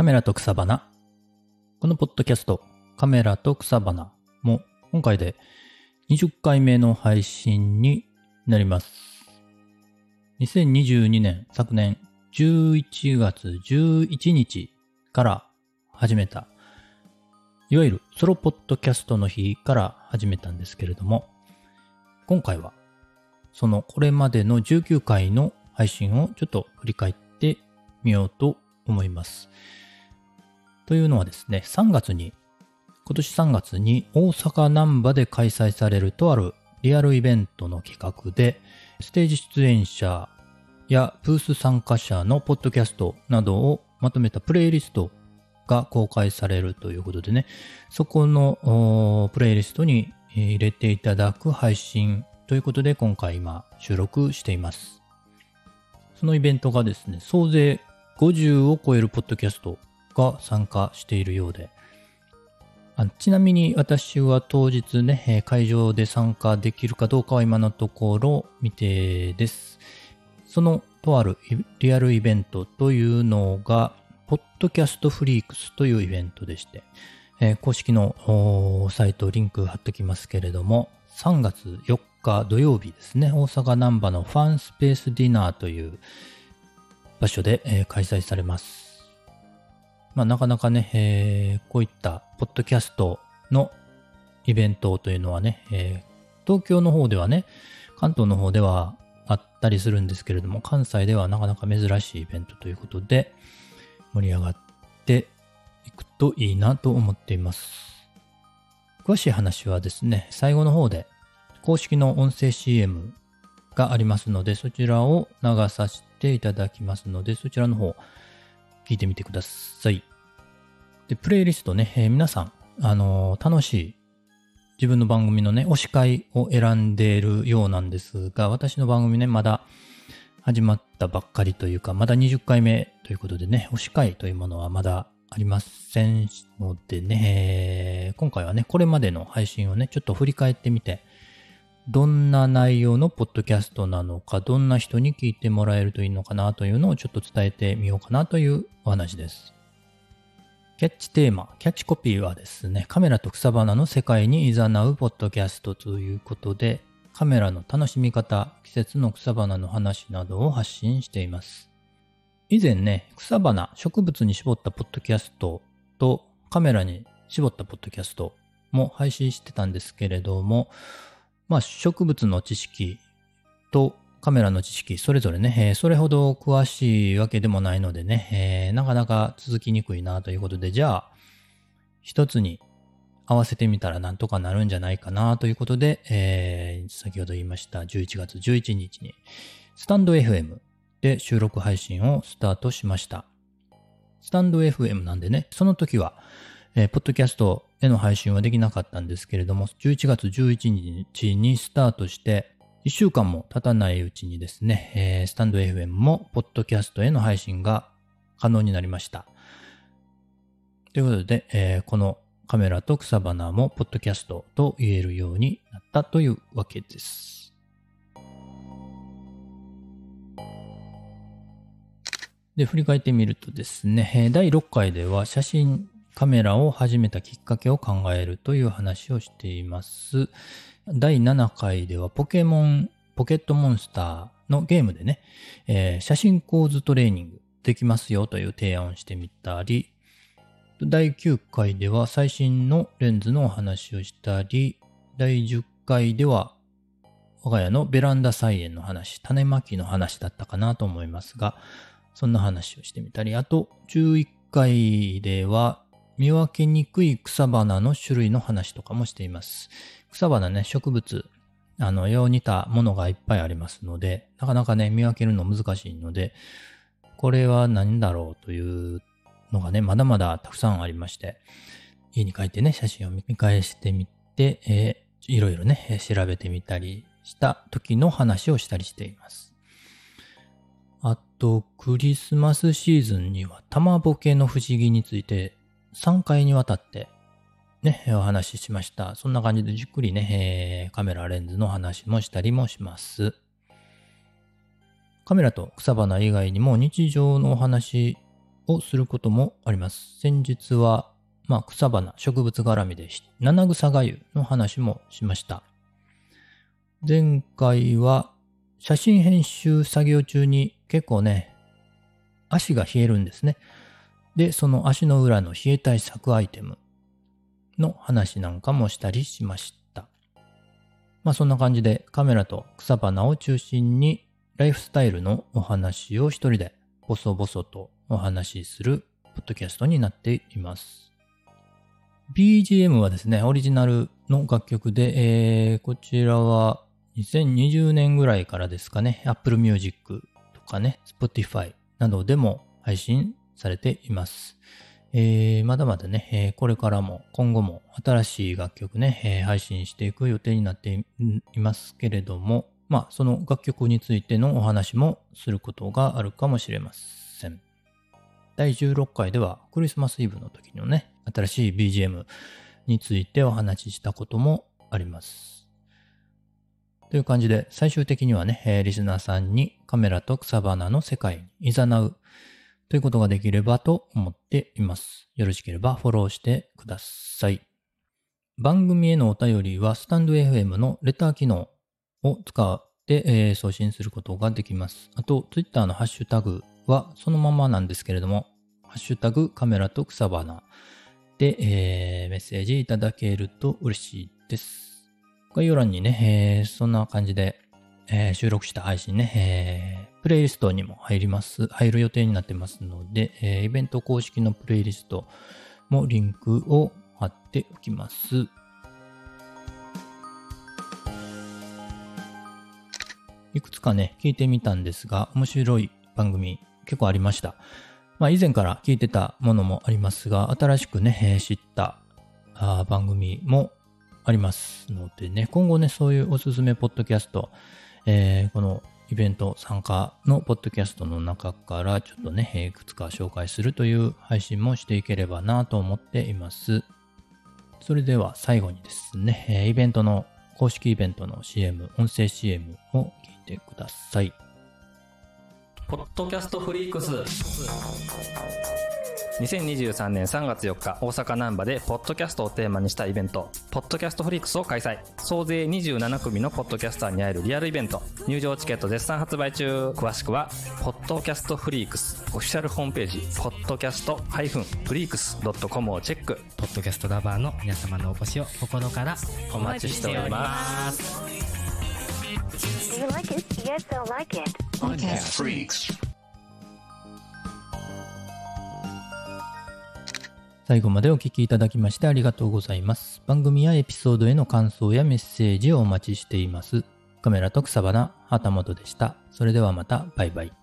カメラと草花。このポッドキャスト、カメラと草花も今回で20回目の配信になります。2022年昨年11月11日から始めた、いわゆるソロポッドキャストの日から始めたんですけれども、今回はそのこれまでの19回の配信をちょっと振り返ってみようと思います。というのはですね、3月に、今年3月に大阪南波で開催されるとあるリアルイベントの企画で、ステージ出演者やブース参加者のポッドキャストなどをまとめたプレイリストが公開されるということでね、そこのプレイリストに入れていただく配信ということで今回今収録しています。そのイベントがですね、総勢50を超えるポッドキャストが参加しているようで、あちなみに私は当日ね、会場で参加できるかどうかは今のところ未定です。そのとあるリアルイベントというのが、ポッドキャストフリークスというイベントでして、えー、公式のサイトリンク貼っておきますけれども、3月4日土曜日ですね、大阪南波のファンスペースディナーという場所で、えー、開催されます。まあ、なかなかね、えー、こういったポッドキャストのイベントというのはね、えー、東京の方ではね、関東の方ではあったりするんですけれども、関西ではなかなか珍しいイベントということで、盛り上がっていくといいなと思っています。詳しい話はですね、最後の方で公式の音声 CM がありますので、そちらを流させていただきますので、そちらの方、聞いてみてください。で、プレイリストね、えー、皆さん、あのー、楽しい自分の番組のね、推し会を選んでいるようなんですが、私の番組ね、まだ始まったばっかりというか、まだ20回目ということでね、推し会というものはまだありませんのでね、今回はね、これまでの配信をね、ちょっと振り返ってみて、どんな内容のポッドキャストなのか、どんな人に聞いてもらえるといいのかなというのをちょっと伝えてみようかなというお話です。キャッチテーマ、キャッチコピーはですね、カメラと草花の世界に誘うポッドキャストということで、カメラの楽しみ方、季節の草花の話などを発信しています。以前ね、草花、植物に絞ったポッドキャストとカメラに絞ったポッドキャストも配信してたんですけれども、まあ、植物の知識とカメラの知識、それぞれね、えー、それほど詳しいわけでもないのでね、えー、なかなか続きにくいなということで、じゃあ、一つに合わせてみたらなんとかなるんじゃないかなということで、えー、先ほど言いました11月11日に、スタンド FM で収録配信をスタートしました。スタンド FM なんでね、その時は、えー、ポッドキャストへの配信はできなかったんですけれども、11月11日にスタートして、1週間も経たないうちにですね、えー、スタンド FM もポッドキャストへの配信が可能になりました。ということで、えー、このカメラと草花もポッドキャストと言えるようになったというわけです。で、振り返ってみるとですね、第6回では写真カメラを始めたきっかけを考えるという話をしています。第7回ではポケモン、ポケットモンスターのゲームでね、えー、写真構図トレーニングできますよという提案をしてみたり、第9回では最新のレンズのお話をしたり、第10回では我が家のベランダ菜園の話、種まきの話だったかなと思いますが、そんな話をしてみたり、あと11回では見分けにくい草花の種類の話とかもしています。草花ね、植物、あの、よう似たものがいっぱいありますので、なかなかね、見分けるの難しいので、これは何だろうというのがね、まだまだたくさんありまして、家に帰ってね、写真を見返してみて、えー、いろいろね、調べてみたりした時の話をしたりしています。あと、クリスマスシーズンには玉ボケの不思議について3回にわたってね、お話ししました。そんな感じでじっくりね、えー、カメラレンズの話もしたりもします。カメラと草花以外にも日常のお話をすることもあります。先日は、まあ、草花、植物絡みで、七草がゆの話もしました。前回は、写真編集作業中に結構ね、足が冷えるんですね。で、その足の裏の冷え対策アイテムの話なんかもしたりしました。まあそんな感じでカメラと草花を中心にライフスタイルのお話を一人でボソボソとお話しするポッドキャストになっています。BGM はですね、オリジナルの楽曲で、えー、こちらは2020年ぐらいからですかね、Apple Music とかね、Spotify などでも配信されています。えー、まだまだね、えー、これからも今後も新しい楽曲ね、えー配信していく予定になっていますけれども、まあその楽曲についてのお話もすることがあるかもしれません。第16回ではクリスマスイブの時のね、新しい BGM についてお話ししたこともあります。という感じで、最終的にはね、えーリスナーさんにカメラと草花の世界に誘うということができればと思っています。よろしければフォローしてください。番組へのお便りはスタンド FM のレター機能を使って、え送信することができます。あと、Twitter のハッシュタグはそのままなんですけれども、ハッシュタグカメラと草花で、えーメッセージいただけると嬉しいです。概要欄にね、えーそんな感じで、えー収録した配信ね、えープレイリストにも入ります、入る予定になってますので、えーイベント公式のプレイリストもリンクを貼っておきます。いくつかね、聞いてみたんですが、面白い番組結構ありました。まあ以前から聞いてたものもありますが、新しくね、え知ったあ番組もありますのでね、今後ね、そういうおすすめポッドキャスト、えーこのイベント参加のポッドキャストの中からちょっとね、いくつか紹介するという配信もしていければなと思っています。それでは最後にですね、イベントの、公式イベントの CM、音声 CM を聞いてください。ポッドキャストフリークス2023年3月4日大阪難波でポッドキャストをテーマにしたイベント。ポッドキャストフリークスを開催。総勢27組のポッドキャスターに会えるリアルイベント。入場チケット絶賛発売中。詳しくはポッドキャストフリークス。オフィシャルホームページポッドキャストフリークス .com をチェック。ポッドキャストラバーの皆様のお越しを心からお待ちしております。You like it? Yes, they'll like it? Podcast Freaks. 最後までお聞きいただきましてありがとうございます。番組やエピソードへの感想やメッセージをお待ちしています。カメラと草花、旗本でした。それではまた、バイバイ。